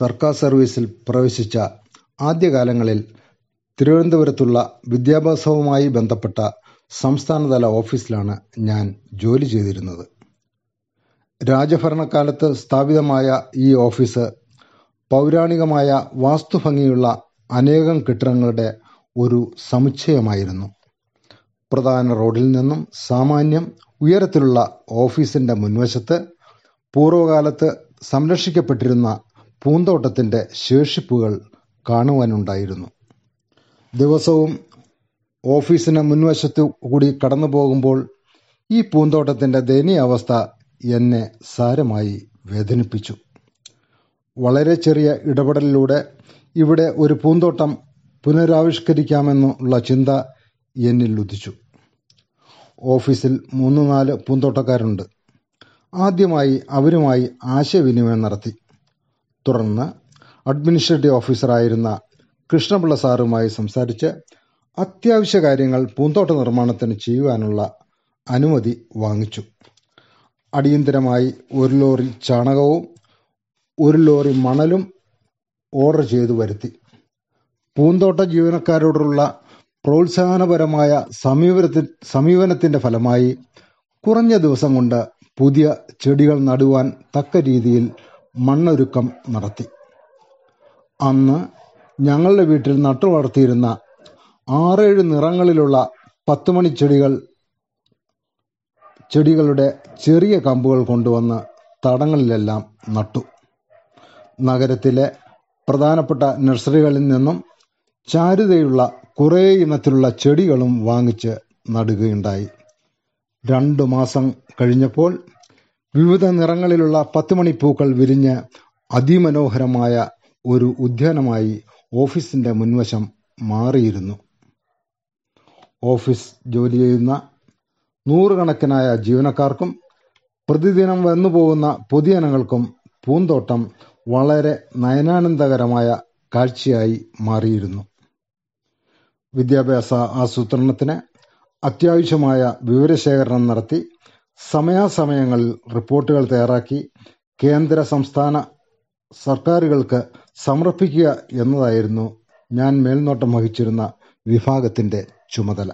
സർക്കാർ സർവീസിൽ പ്രവേശിച്ച ആദ്യകാലങ്ങളിൽ തിരുവനന്തപുരത്തുള്ള വിദ്യാഭ്യാസവുമായി ബന്ധപ്പെട്ട സംസ്ഥാനതല ഓഫീസിലാണ് ഞാൻ ജോലി ചെയ്തിരുന്നത്. രാജഭരണകാലത്ത് സ്ഥാപിതമായ ഈ ഓഫീസ് പൗരാണികമായ വാസ്തുഭംഗിയുള്ള അനേകം കെട്ടിടങ്ങളുടെ ഒരു സമുച്ചയമായിരുന്നു. പ്രധാന റോഡിൽ നിന്നും സാമാന്യം ഉയരത്തിലുള്ള ഓഫീസിന്റെ മുൻവശത്ത് പൂർവകാലത്ത് സംരക്ഷിക്കപ്പെട്ടിരുന്ന പൂന്തോട്ടത്തിന്റെ ശേഷിപ്പുകൾ കാണുവാനുണ്ടായിരുന്നു. ദിവസവും ഓഫീസിന് മുൻവശത്ത് കൂടി കടന്നു പോകുമ്പോൾ ഈ പൂന്തോട്ടത്തിന്റെ ദയനീയാവസ്ഥ എന്നെ സാരമായി വേദനിപ്പിച്ചു. വളരെ ചെറിയ ഇടപെടലിലൂടെ ഇവിടെ ഒരു പൂന്തോട്ടം പുനരാവിഷ്കരിക്കാമെന്നുള്ള ചിന്ത എന്നിൽ ഉദിച്ചു. ഓഫീസിൽ മൂന്ന് നാല് പൂന്തോട്ടക്കാരുണ്ട്. ആദ്യമായി അവരുമായി ആശയവിനിമയം നടത്തി. തുടർന്ന് അഡ്മിനിസ്ട്രേറ്റീവ് ഓഫീസറായിരുന്ന കൃഷ്ണപിള്ള സാറുമായി സംസാരിച്ച് അത്യാവശ്യ കാര്യങ്ങൾ പൂന്തോട്ട നിർമ്മാണത്തിന് ചെയ്യുവാനുള്ള അനുമതി വാങ്ങിച്ചു. അടിയന്തരമായി ഒരു ലോറി ചാണകവും ഒരു ലോറി മണലും ഓർഡർ ചെയ്തു വരുത്തി. പൂന്തോട്ട ജീവനക്കാരോടുള്ള പ്രോത്സാഹനപരമായ സമീപനത്തി സമീപനത്തിന്റെ ഫലമായി കുറഞ്ഞ ദിവസം കൊണ്ട് പുതിയ ചെടികൾ നടുവാൻ തക്ക രീതിയിൽ മണ്ണൊരുക്കം നടത്തി. അന്ന് ഞങ്ങളുടെ വീട്ടിൽ നട്ടു നട്ടുവളർത്തിയിരുന്ന ആറേഴ് നിറങ്ങളിലുള്ള പത്തുമണി ചെടികൾ ചെടികളുടെ ചെറിയ കമ്പുകൾ കൊണ്ടുവന്ന് തടങ്ങളിലെല്ലാം നട്ടു. നഗരത്തിലെ പ്രധാനപ്പെട്ട നഴ്സറികളിൽ നിന്നും ചാരുതയുള്ള കുറേ ഇനത്തിലുള്ള ചെടികളും വാങ്ങിച്ച് നടുകയുണ്ടായി. രണ്ടു മാസം കഴിഞ്ഞപ്പോൾ വിവിധ നിറങ്ങളിലുള്ള പത്തുമണിപ്പൂക്കൾ വിരിഞ്ഞ് അതിമനോഹരമായ ഒരു ഉദ്യാനമായി ഓഫീസിന്റെ മുൻവശം മാറിയിരുന്നു. ഓഫീസ് ജോലി ചെയ്യുന്ന നൂറുകണക്കിനായ ജീവനക്കാർക്കും പ്രതിദിനം വന്നുപോകുന്ന പൊതുജനങ്ങൾക്കും പൂന്തോട്ടം വളരെ നയനാനന്ദകരമായ കാഴ്ചയായി മാറിയിരുന്നു. വിദ്യാഭ്യാസ ആസൂത്രണത്തിന് അത്യാവശ്യമായ വിവരശേഖരണം നടത്തി സമയാസമയങ്ങളിൽ റിപ്പോർട്ടുകൾ തയ്യാറാക്കി കേന്ദ്ര സംസ്ഥാന സർക്കാരുകൾക്ക് സമർപ്പിക്കുക എന്നതായിരുന്നു ഞാൻ മേൽനോട്ടം വഹിച്ചിരുന്ന വിഭാഗത്തിന്റെ ചുമതല.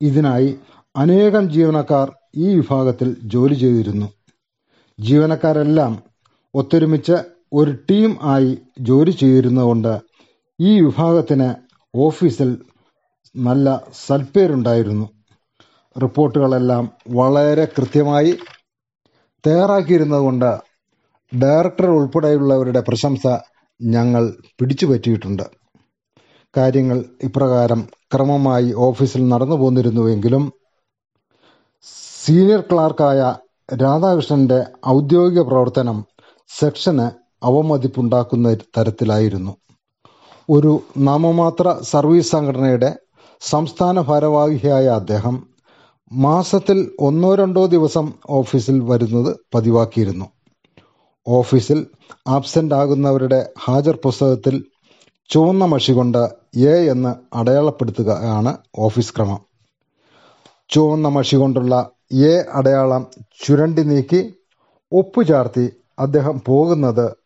ഇതിനായി അനേകം ജീവനക്കാർ ഈ വിഭാഗത്തിൽ ജോലി ചെയ്തിരുന്നു. ജീവനക്കാരെല്ലാം ഒത്തൊരുമിച്ച് ഒരു ടീം ആയി ജോലി ചെയ്തിരുന്നതുകൊണ്ട് ഈ വിഭാഗത്തിന് ഓഫീസിൽ നല്ല സൽപ്പേരുണ്ടായിരുന്നു. റിപ്പോർട്ടുകളെല്ലാം വളരെ കൃത്യമായി തയ്യാറാക്കിയിരുന്നതുകൊണ്ട് ഡയറക്ടർ ഉൾപ്പെടെയുള്ളവരുടെ പ്രശംസ ഞങ്ങൾ പിടിച്ചുപറ്റിയിട്ടുണ്ട്. കാര്യങ്ങൾ ഇപ്രകാരം ക്രമമായി ഓഫീസിൽ നടന്നു പോന്നിരുന്നുവെങ്കിലും സീനിയർ ക്ലാർക്കായ രാധാകൃഷ്ണന്റെ ഔദ്യോഗിക പ്രവർത്തനം സെക്ഷന് അവമതിപ്പുണ്ടാക്കുന്ന തരത്തിലായിരുന്നു. ഒരു നാമമാത്ര സർവീസ് സംഘടനയുടെ സംസ്ഥാന ഭാരവാഹിയായ അദ്ദേഹം മാസത്തിൽ ഒന്നോ രണ്ടോ ദിവസം ഓഫീസിൽ വരുന്നത് പതിവാക്കിയിരുന്നു. ഓഫീസിൽ ആബ്സെന്റ് ആകുന്നവരുടെ ഹാജർ പുസ്തകത്തിൽ ചുവന്ന മഷി കൊണ്ട് എ എന്ന് അടയാളപ്പെടുത്തുകയാണ് ഓഫീസ് ക്രമം. ചുവന്ന മഷി കൊണ്ടുള്ള എ അടയാളം ചുരണ്ടി നീക്കി ഒപ്പുചാർത്തി അദ്ദേഹം പോകുന്നത്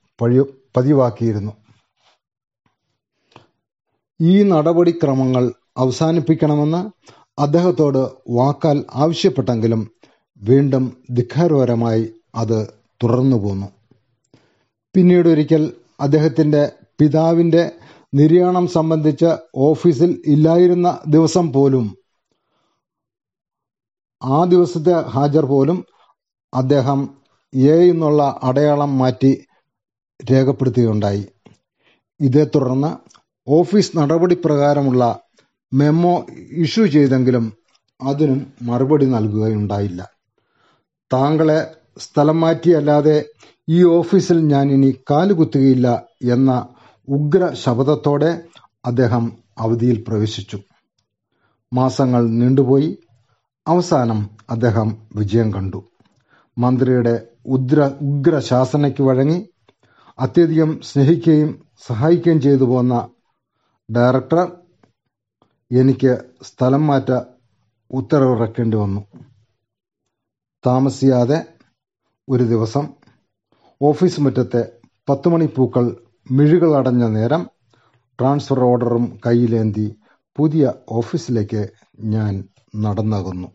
പതിവാക്കിയിരുന്നു. ഈ നടപടിക്രമങ്ങൾ അവസാനിപ്പിക്കണമെന്ന് അദ്ദേഹത്തോട് വാക്കാൽ ആവശ്യപ്പെട്ടെങ്കിലും വീണ്ടും ധിഖാരപരമായി അത് തുടർന്നു പോന്നു പിന്നീടൊരിക്കൽ അദ്ദേഹത്തിന്റെ പിതാവിന്റെ നിര്യാണം സംബന്ധിച്ച് ഓഫീസിൽ ഇല്ലായിരുന്ന ദിവസം പോലും ആ ദിവസത്തെ ഹാജർ പോലും അദ്ദേഹം എ എന്നുള്ള അടയാളം മാറ്റി രേഖപ്പെടുത്തുകയുണ്ടായി. ഇതേ തുടർന്ന് ഓഫീസ് നടപടിപ്രകാരമുള്ള മെമ്മോ ഇഷ്യൂ ചെയ്തെങ്കിലും അതിനും മറുപടി നൽകുകയുണ്ടായില്ല. താങ്കളെ സ്ഥലം മാറ്റിയല്ലാതെ ഈ ഓഫീസിൽ ഞാൻ ഇനി കാലുകുത്തുകയില്ല എന്ന ഉഗ്ര ശബ്ദത്തോടെ അദ്ദേഹം അവധിയിൽ പ്രവേശിച്ചു. മാസങ്ങൾ നീണ്ടുപോയി. അവസാനം അദ്ദേഹം വിജയം കണ്ടു. മന്ത്രിയുടെ ഉദ്ര ഉഗ്ര ശാസനയ്ക്ക് വഴങ്ങി അത്യധികം സ്നേഹിക്കുകയും സഹായിക്കുകയും ചെയ്തു പോന്ന ഡയറക്ടർ എനിക്ക് സ്ഥലം മാറ്റ ഉത്തരവിറക്കേണ്ടി വന്നു. താമസിയാതെ ഒരു ദിവസം ഓഫീസ് മുറ്റത്തെ പത്തുമണിപ്പൂക്കൾ മിഴികളടഞ്ഞ നേരം ട്രാൻസ്ഫർ ഓർഡറും കയ്യിലേന്തി പുതിയ ഓഫീസിലേക്ക് ഞാൻ നടന്നകുന്നു